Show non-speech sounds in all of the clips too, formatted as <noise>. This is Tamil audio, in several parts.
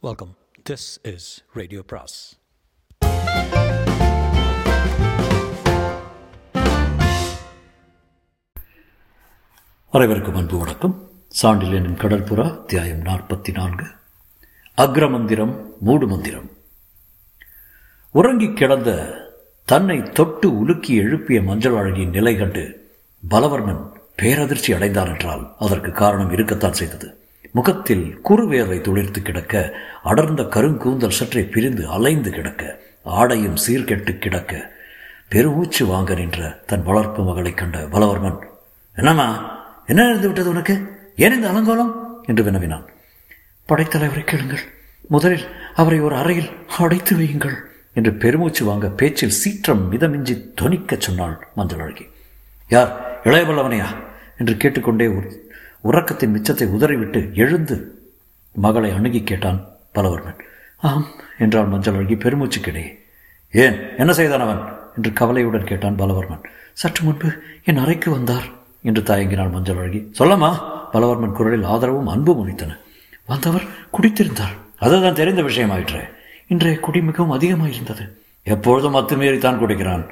வெல்கம் திஸ் இஸ் ரேடியோ பிராஸ் அனைவருக்கும் அன்பு வணக்கம். சாண்டிலியனின் கடற்புறா அத்தியாயம் நாற்பத்தி நான்கு அக்ரமந்திரம் மூடு மந்திரம் உறங்கிக் கிடந்த தன்னை தொட்டு உலுக்கி எழுப்பிய மஞ்சள் அழகியின் நிலை கண்டு பலவர்மன் பேரதிர்ச்சி அடைந்தார் என்றால் அதற்கு காரணம் இருக்கத்தான் செய்தது. முகத்தில் குறுவேர்வை துளிர்த்து கிடக்க அடர்ந்த கருங்கூந்தல் சற்றே பிரிந்து அலைந்து கிடக்க ஆடையும் சீர்கெட்டு கிடக்க பெருமூச்சு வாங்க நின்ற தன் வளர்ப்பு மகளைக் கண்ட பலவர்மன் என்னம்மா என்ன இருந்து விட்டது உனக்கு? ஏன் இந்த அலங்கோலம்? என்று வினவினான். படைத்தலைவரை கேளுங்கள். முதலில் அவரை ஒரு அறையில் அடைத்து வையுங்கள் என்று பெருமூச்சு வாங்க பேச்சில் சீற்றம் மிதமிஞ்சி தொனிக்கச் சொன்னாள் மஞ்சள் அழகி. யார்? இளையவல்லவனையா? என்று கேட்டுக்கொண்டே உறக்கத்தின் மிச்சத்தை உதறிவிட்டு எழுந்து மகளை அணுகி கேட்டான் பலவர்மன். ஆம் என்றான் மஞ்சள் அழகி பெருமூச்சுக்கிடையே ஏன்? என்ன செய்தான் அவன்? என்று கவலையுடன் கேட்டான் பலவர்மன். சற்று முன்பு என் அறைக்கு வந்தார் என்று தயங்கினாள் மஞ்சள் அழகி. சொல்லமா பலவர்மன் குரலில் ஆதரவும் அன்பும் உனித்தன வந்தவர் குடித்திருந்தார். அதுதான் தெரிந்த விஷயமாயிற்றே. இன்றைய குடி மிகவும் அதிகமாயிருந்தது. எப்பொழுதும் அத்துமீறித்தான் குடிக்கிறான்.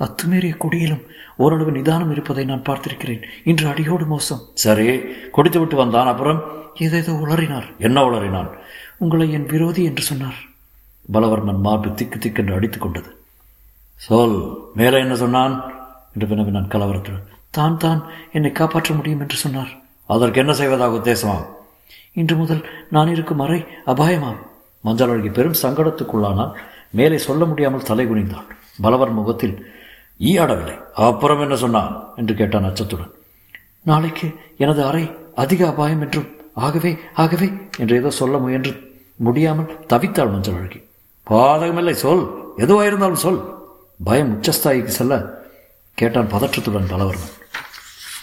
அத்துமீறிய குடியிலும் ஓரளவு நிதானம் இருப்பதை நான் பார்த்திருக்கிறேன். இன்று அடியோடு மோசம். சரி குடித்து விட்டு வந்தான். அப்புறம்? ஏதேதோ உளறினார். என்ன உளறினான்? உங்களை என் விரோதி என்று சொன்னார். பலவர்மன் மார்பு திக்கு திக்கென்று அடித்துக் கொண்டது. சொல் மேலே என்ன சொன்னான்? என்று வினவினான் கலவரத்துடன். தான் தான் என்னை காப்பாற்ற முடியும் என்று சொன்னார். அதற்கு என்ன செய்வதாக உத்தேசமாம்? இன்று முதல் நான் இருக்கும் அறை அபாயமாம். மஞ்சள் அழகி பெரும் சங்கடத்துக்குள்ளானால் மேலே சொல்ல முடியாமல் தலை குனிந்தாள் பலவர் முகத்தில் ஈ ஆடவில்லை அப்புறம் என்ன சொன்னான்? என்று கேட்டான் அச்சத்துடன் நாளைக்கு எனது அறை அதிக அபாயம் என்றும் ஆகவே ஆகவே என்று ஏதோ சொல்ல முயன்று முடியாமல் தவித்தாள் மஞ்சள் அழகி. பாதகமில்லை சொல். எதுவாக இருந்தாலும் சொல். பயம் உச்சஸ்தாயிக்கு செல்ல கேட்டான் பதற்றத்துடன் பலவர்மன்.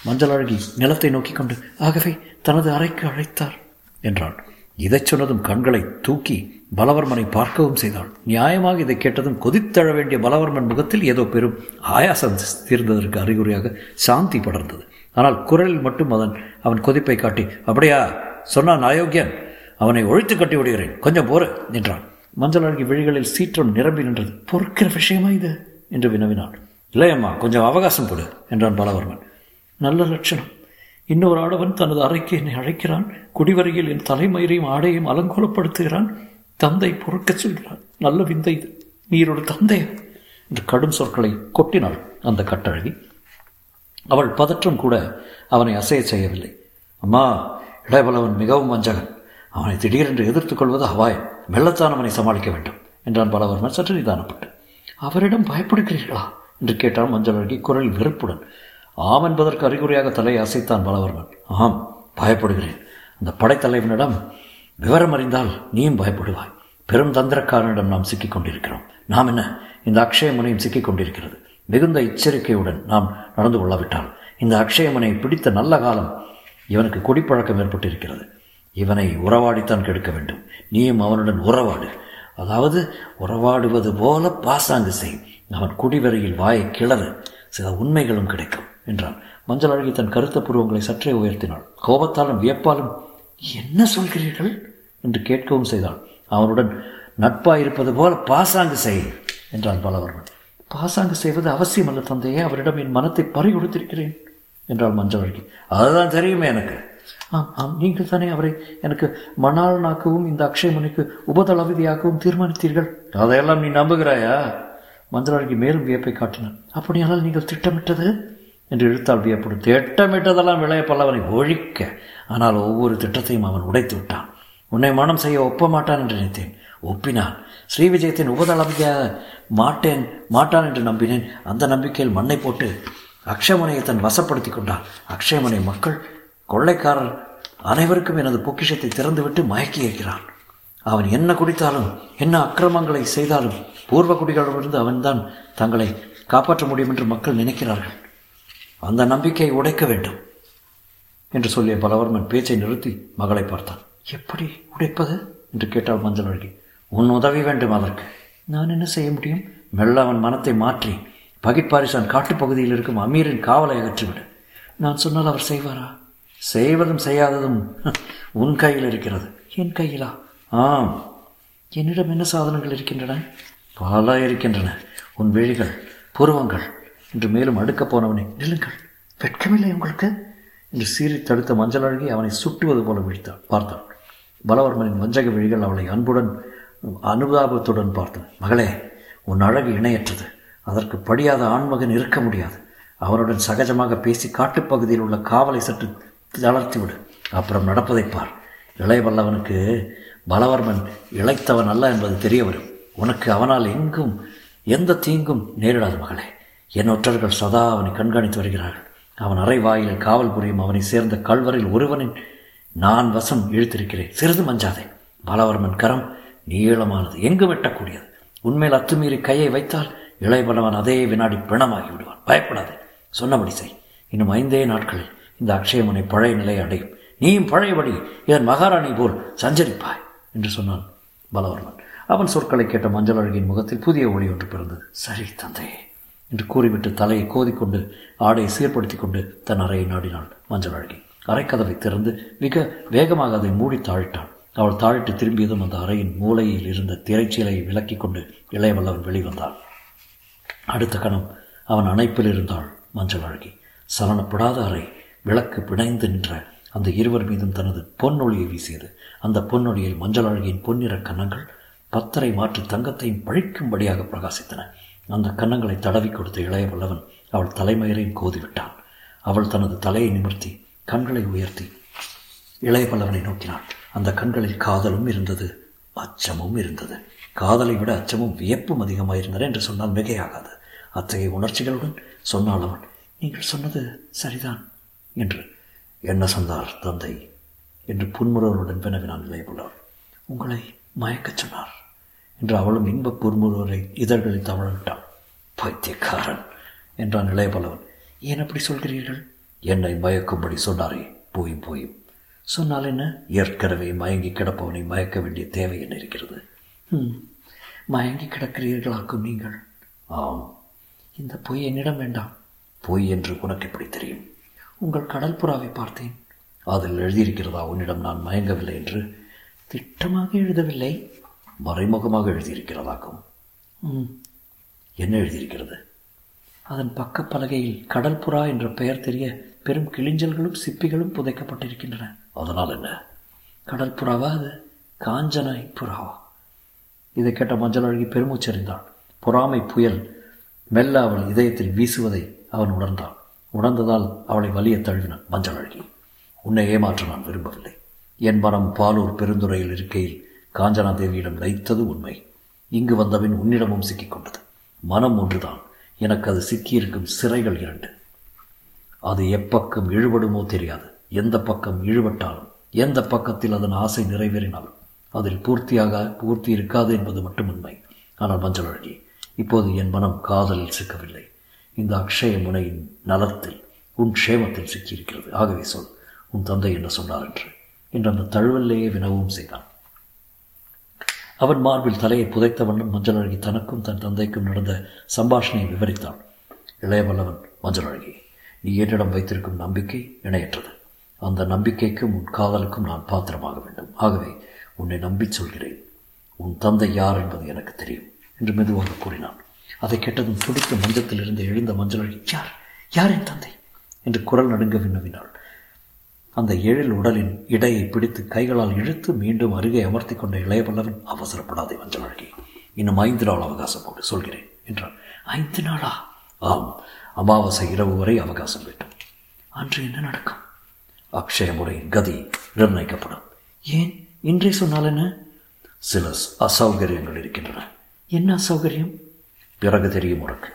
மஞ்சள் அழகி நிலத்தை நோக்கிக் கொண்டு ஆகவே தனது அறைக்கு அழைத்தார் என்றாள் இதை சொன்னதும் கண்களை தூக்கி பலவர்மனை பார்க்கவும் செய்தாள். நியாயமாக இதை கேட்டதும் கொதித்தழ வேண்டிய பலவர்மன் முகத்தில் ஏதோ பெரும் ஆயாசம் தீர்ந்ததற்கு அறிகுறியாக சாந்தி படர்ந்தது. ஆனால் குரலில் மட்டும் அதன் அவன் கொதிப்பை காட்டி அப்படியா சொன்னான் அயோக்கியன் அவனை ஒழித்து கட்டி விடுகிறேன். கொஞ்சம் போரு என்றான். மஞ்சள் அழகி விழிகளில் சீற்றம் நிரம்பி நின்றது. பொறுக்கிற விஷயமா இது? என்று வினவினாள். இல்லையம்மா கொஞ்சம் அவகாசம் கொடு என்றான் பலவர்மன். நல்ல லட்சணம். இன்னொரு ஆடவன் தனது அறைக்கு என்னை அழைக்கிறான். குடிவரையில் என் தலைமயிரையும் ஆடையும் அலங்கோலப்படுத்துகிறான். தந்தை பொறுக்கச் சொல்கிறான் நல்ல விந்தை இது. தந்தை என்று கடும் சொற்களை கொட்டினாள் அந்த கட்டழகி. அவள் பதற்றம் கூட அவனை அசைய செய்யவில்லை. அம்மா இடைபலவன் மிகவும் வஞ்சகன். அவனை திடீரென்று எதிர்த்துக் கொள்வது அபாயம். மெல்லத்தான் அவனை சமாளிக்க வேண்டும் என்றான் பலவர்மன் சற்று நிதானப்பட்டு. அவரிடம் பயப்படுகிறீர்களா? என்று கேட்டான் மஞ்சள் அழகி குரல் வெறுப்புடன். ஆம் என்பதற்கு அறிகுறியாக தலையை அசைத்தான் பலவர்மன் ஆம் பயப்படுகிறேன். அந்த படைத்தலைவனிடம் விவரம் அறிந்தால் நீயும் பயப்படுவாய். பெரும் தந்திரக்காரனிடம் நாம் சிக்கிக் கொண்டிருக்கிறோம். நாம் என்ன? இந்த அக்ஷயமுனையும் சிக்கிக் கொண்டிருக்கிறது. மிகுந்த எச்சரிக்கையுடன் நாம் நடந்து கொள்ளவிட்டால் இந்த அக்ஷயமுனை பிடித்த நல்ல காலம் இவனுக்கு குடிப்பழக்கம் ஏற்பட்டிருக்கிறது. இவனை உறவாடித்தான் கெடுக்க வேண்டும். நீயும் அவனுடன் உறவாடு. அதாவது உறவாடுவது போல பாசாங்கு செய். அவன் குடிவரையில் வாயை கிளறு. சில உண்மைகளும் கிடைக்கும். என்றான். மஞ்சள் அழகி தன் கருத்த புருவங்களை சற்றே உயர்த்தினாள். கோபத்தாலும் வியப்பாலும் என்ன சொல்கிறீர்கள்? என்று கேட்கவும் செய்தாள். அவனுடன் நட்பாயிருப்பது போல பாசாங்கு செய் என்றான் பலவர்மன். பாசாங்கு செய்வது அவசியம் அல்ல தந்தையே அவரிடம் என் மனத்தை பறி கொடுத்திருக்கிறேன் என்றாள் மஞ்சள் அழகி. அதுதான் தெரியுமே எனக்கு. ஆம் ஆம். நீங்கள் தானே அவரை எனக்கு மணாளனாக்கவும் இந்த அக்ஷயமுனிக்கு உபதளபதியாகவும் தீர்மானித்தீர்கள். அதையெல்லாம் நீ நம்புகிறாயா? மஞ்சள் அழகி மேலும் வியப்பை காட்டினான். அப்படியானால் நீங்கள் திட்டமிட்டது என்று இழுத்தாள் வியப்படும். திட்டமிட்டதெல்லாம் விளைய பல்லவனை ஒழிக்க. ஆனால் ஒவ்வொரு திட்டத்தையும் அவன் உடைத்து விட்டான். உன்னை மனம் செய்ய ஒப்ப மாட்டான் என்று நினைத்தேன். ஒப்பினான் ஸ்ரீவிஜயத்தின் உபதளபதியாக மாட்டேன் மாட்டான் என்று நம்பினேன். அந்த நம்பிக்கையில் மண்ணை போட்டு அக்ஷயமனையை தன் வசப்படுத்தி கொண்டான் அக்ஷயமனை மக்கள் கொள்ளைக்காரர் அனைவருக்கும் எனது பொக்கிஷத்தை திறந்துவிட்டு மயக்கி இருக்கிறான். அவன் என்ன குடித்தாலும் என்ன அக்கிரமங்களை செய்தாலும் பூர்வ குடிகளிடமிருந்து அவன்தான் தங்களை காப்பாற்ற முடியும் என்று மக்கள் நினைக்கிறார்கள். அந்த நம்பிக்கையை உடைக்க வேண்டும் என்று சொல்லிய பலவர்மன் பேச்சை நிறுத்தி மகளை பார்த்தான். எப்படி உடைப்பது? என்று கேட்டாள் மஞ்சள் அழகி. உன் உதவி வேண்டும் அதற்கு. நான் என்ன செய்ய முடியும்? மெல்ல அவன் மனத்தை மாற்றி பகிட்பாரிசான் காட்டுப்பகுதியில் இருக்கும் அமீரின் காவலை அகற்றிவிடு. நான் சொன்னால் அவர் செய்வாரா? செய்வதும் செய்யாததும் <laughs> உன் கையில் இருக்கிறது. என் கையிலா? ஆம். என்னிடம் என்ன சாதனங்கள் இருக்கின்றன? பல இருக்கின்றன. உன் விழிகள் புருவங்கள் என்று மேலும் அடுக்கப் போனவனை நில்லுங்கள். வெட்கமில்லை உங்களுக்கு? என்று சீறி தடுத்த மஞ்சள் அழகி அவனை சுட்டுவது போல விழித்தாள். பார்த்தாள். பலவர்மனின் வஞ்சக விழிகள் அவளை அன்புடன் அனுதாபத்துடன் பார்த்தன. மகளே உன் அழகு இணையற்றது. அதற்கு படியாத ஆண்மகன் இருக்க முடியாது. அவனுடன் சகஜமாக பேசி காட்டுப்பகுதியில் உள்ள காவலை சற்று தளர்த்திவிடு. அப்புறம் நடப்பதை பார். இளையவல்லவனுக்கு பலவர்மன் இழைத்தவன் அல்ல என்பது தெரிய வரும். உனக்கு அவனால் எங்கும் எந்த தீங்கும் நேரிடாது மகளே. என் ஒற்றர்கள் சதா அவனை கண்காணித்து வருகிறார்கள். அவன் அறைவாயில் காவல் புரியும் அவனை சேர்ந்த கல்வரில் ஒருவனின் நான் வசம் இழுத்திருக்கிறேன். சிறிது மஞ்சாதே. பலவர்மன் கரம் நீளமானது எங்கு வெட்டக்கூடியது? உண்மையில் அத்துமீறி கையை வைத்தால் இளையபலவன் அதே வினாடி பிணமாகி விடுவான் பயப்படாதே. சொன்னபடி செய். இன்னும் ஐந்தே நாட்களில் இந்த அக்ஷயமனை பழைய நிலையை அடையும். நீயும் பழையபடி இதன் மகாராணி போல் சஞ்சரிப்பாய் என்று சொன்னான் பலவர்மன். அவன் சொற்களை கேட்ட மஞ்சள் அழகியின் முகத்தில் புதிய ஒளி ஒன்று பிறந்தது. சரி தந்தையே. என்று கூறிவிட்டு தலையை கோதிக்கொண்டு ஆடையை சீர்படுத்தி கொண்டு தன் அறையை நாடினாள் மஞ்சள் அழகி அறைக்கதவை திறந்து மிக வேகமாக அதை மூடி தாழிட்டாள். அவள் தாழிட்டு திரும்பியதும் அந்த அறையின் மூலையில் இருந்த திரைச்சீலையை விலக்கி கொண்டு இளையவல்லவன் வெளிவந்தாள் அடுத்த கணம் அவன் அணைப்பில் இருந்தாள் மஞ்சள் அழகி சலனப்படாத அறை விளக்கு பிணைந்து நின்ற அந்த இருவர் மீதும் தனது பொன்னொழியை வீசியது. அந்த பொன்னொழியில் மஞ்சள் அழகியின் பொன்னிற கன்னங்கள் பத்தரை மாற்றி தங்கத்தையும் பழிக்கும்படியாக பிரகாசித்தன. அந்த கன்னங்களை தடவி கொடுத்த இளைய வல்லவன் அவள் தலைமயிரையும் கோதிவிட்டான். அவள் தனது தலையை நிமிர்த்தி கண்களை உயர்த்தி இளைய பல்லவனை நோக்கினாள். அந்த கண்களில் காதலும் இருந்தது அச்சமும் இருந்தது. காதலை விட அச்சமும் வியப்பும் அதிகமாயிருந்தன என்று சொன்னால் மிகையாகாது. அத்தகைய உணர்ச்சிகளுடன் சொன்னாள் அவன் நீங்கள் சொன்னது சரிதான் என்று. என்ன சொன்னார் தந்தை? என்று புன்முறுவலுடன் வினவினான் இளையபுலவர் உங்களை மயக்கச் சொன்னார். என்று அவளும் இன்பப் புன்முறுவலை இதழ்களில் தவழவிட்டாள் பைத்தியக்காரன் என்றான் இளையபலவன் ஏன் அப்படி சொல்கிறீர்கள்? என்னை மயக்கும்படி சொன்னாரே. போயும் போயும் சொன்னால் என்ன? ஏற்கனவே மயங்கி கிடப்பவனை மயக்க வேண்டிய தேவை என்ன இருக்கிறது? மயங்கி கிடக்கிறீர்களாக்கும் நீங்கள். ஆம். இந்த பொய் என்னிடம் வேண்டாம். பொய் என்று உனக்கு எப்படி தெரியும்? உங்கள் கடல் புறாவை பார்த்தேன். அதில் எழுதியிருக்கிறதா? உன்னிடம் நான் மயங்கவில்லை என்று. திட்டமாக எழுதவில்லை. மறைமுகமாக எழுதியிருக்கிறதாக்கும். என்ன எழுதியிருக்கிறது? அதன் பக்க பலகையில் கடல் புறா என்ற பெயர் தெரிய பெரும் கிளிஞ்சல்களும் சிப்பிகளும் புதைக்கப்பட்டிருக்கின்றன. அதனால் என்ன? கடல் புறாவா அது? காஞ்சனை புறாவா? இதை கேட்ட மஞ்சள் அழகி பெருமூச்சறிந்தாள். பொறாமை புயல் மெல்ல அவள் இதயத்தில் வீசுவதை அவன் உணர்ந்தான் உணர்ந்ததால் அவளை வலிய தழுவினான் மஞ்சள் அழகி உன்னை ஏமாற்ற நான் விரும்பவில்லை. என் மனம் பாலூர் பெருந்துறையில் இருக்கையில் காஞ்சனா தேவியிடம் லைத்தது உண்மை. இங்கு வந்தபின் உன்னிடமும் சிக்கிக்கொண்டது மனம் ஒன்றுதான். எனக்கு அது சிக்கியிருக்கும் சிறைகள் இரண்டு. அது எப்பக்கம் இழுபடுமோ தெரியாது. எந்த பக்கம் இழுபட்டாலும் எந்த பக்கத்தில் அதன் ஆசை நிறைவேறினாலும் அதில் பூர்த்தியாக பூர்த்தி இருக்காது என்பது மட்டும் உண்மை. ஆனால் மஞ்சள் அழகி இப்போது என் மனம் காதலில் சிக்கவில்லை. இந்த அக்ஷய முனையின் நலத்தில் உன் க்ஷேமத்தில் சிக்கியிருக்கிறது. ஆகவே சொல் உன் தந்தை என்ன சொன்னார் என்று. என்று அந்த தழுவல்லையே வினவும் செய்தான். அவன் மார்பில் தலையை புதைத்த வண்ணம் மஞ்சள் அழகி தனக்கும் தன் தந்தைக்கும் நடந்த சம்பாஷணையை விவரித்தான். இளையவல்லவன் மஞ்சள் அழகி நீ என்னிடம் வைத்திருக்கும் நம்பிக்கை இணையற்றது அந்த நம்பிக்கைக்கும் உன் காதலுக்கும் நான் பாத்திரமாக வேண்டும். ஆகவே உன்னை நம்பிச் சொல்கிறேன். உன் தந்தை யார் என்பது எனக்கு தெரியும் என்று மெதுவாக கூறினான். அதை கேட்டதும் துடித்த மஞ்சத்திலிருந்து எழுந்த மஞ்சள் அழகி யார்? யார் என் தந்தை? என்று குரல் நடுங்க விண்ணவினாள். அந்த எழில் உடலின் இடையை பிடித்து கைகளால் இழுத்து மீண்டும் அருகே அமர்த்தி கொண்ட இளையவல்லவன் அவசரப்படாதே மஞ்சள் அழகி. இன்னும் ஐந்து நாள் அவகாசம் கொண்டு சொல்கிறேன் என்றான். ஐந்து நாளா? ஆம் அமாவாசை இரவு வரை அவகாசம் வேண்டும். அன்று என்ன நடக்கும்? அக்ஷய முறையின் கதி நிர்ணயிக்கப்படும். ஏன்? இன்றே சொன்னால் என்ன? சில அசௌகரியங்கள் இருக்கின்றன. என்ன அசௌகரியம்? பிறகு தெரியும் உனக்கு.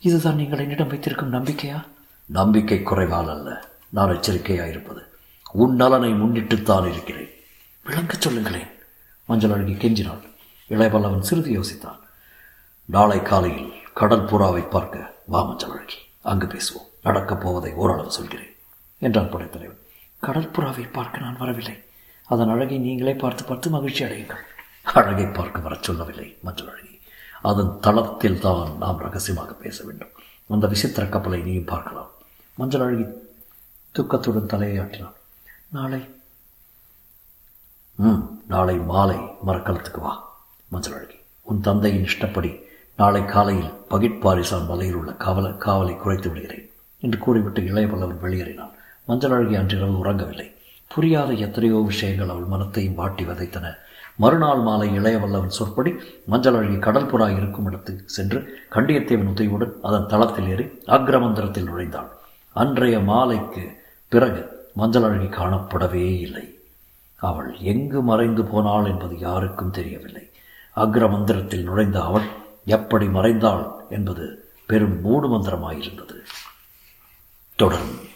இதுதான் நீங்கள் என்னிடம் வைத்திருக்கும் நம்பிக்கையா? நம்பிக்கை குறைவால் அல்ல நான் எச்சரிக்கையாக இருப்பது உன் நலனை முன்னிட்டுத்தான் இருக்கிறேன். விளங்கச் சொல்லுங்களேன். மஞ்சள் அழகி கெஞ்சினாள். இளையபல்லவன் சிறிது யோசித்தான். நாளை காலையில் கடல் புறாவை பார்க்க வா மஞ்சள் அழகி. அங்கு பேசுவோம். நடக்கப் போவதை ஓரளவு சொல்கிறேன் என்றான் படைத்தலைவன். கடல் புறாவை பார்க்க நான் வரவில்லை. அதன் அழகை நீங்களே பார்த்து பார்த்து மகிழ்ச்சி அடையுங்கள். அழகை பார்க்க வரச் சொல்லவில்லை மஞ்சள் அழகி. அதன் தளத்தில் தான் நாம் ரகசியமாக பேச வேண்டும். அந்த விசித்திர கப்பலை நீயும் பார்க்கலாம். மஞ்சள் அழகி துக்கத்துடன் தலையை ஆட்டினான். நாளை. ம் நாளை மாலை மரக்கலத்துக்கு வா மஞ்சள் அழகி. உன் தந்தையின் இஷ்டப்படி நாளை காலையில் பகிட்பாரிசான் மலையில் உள்ள காவல காவலை குறைத்து விடுகிறேன் என்று கூறிவிட்டு இளைய பல்லவன் வெளியேறினான். மஞ்சள் அழகி அன்றிரவு உறங்கவில்லை. புரியாத எத்தனையோ விஷயங்கள் அவள் மனத்தையும் வாட்டி வதைத்தன. மறுநாள் மாலை இளைய வல்லவன் சொற்படி மஞ்சள் அழகி கடற்புறா இருக்கும் இடத்துக்கு சென்று கண்டியத்தேவன் உதவியுடன் அதன் தளத்தில் ஏறி அக்ரமந்திரத்தில் நுழைந்தாள் அன்றைய மாலைக்கு பிறகு மஞ்சள் அழகி காணப்படவே இல்லை. அவள் எங்கு மறைந்து போனாள் என்பது யாருக்கும் தெரியவில்லை. அக்ர மந்திரத்தில் நுழைந்த அவள் எப்படி மறைந்தாள் என்பது பெரும் மூடு மந்திரமாயிருந்தது தொடரும்.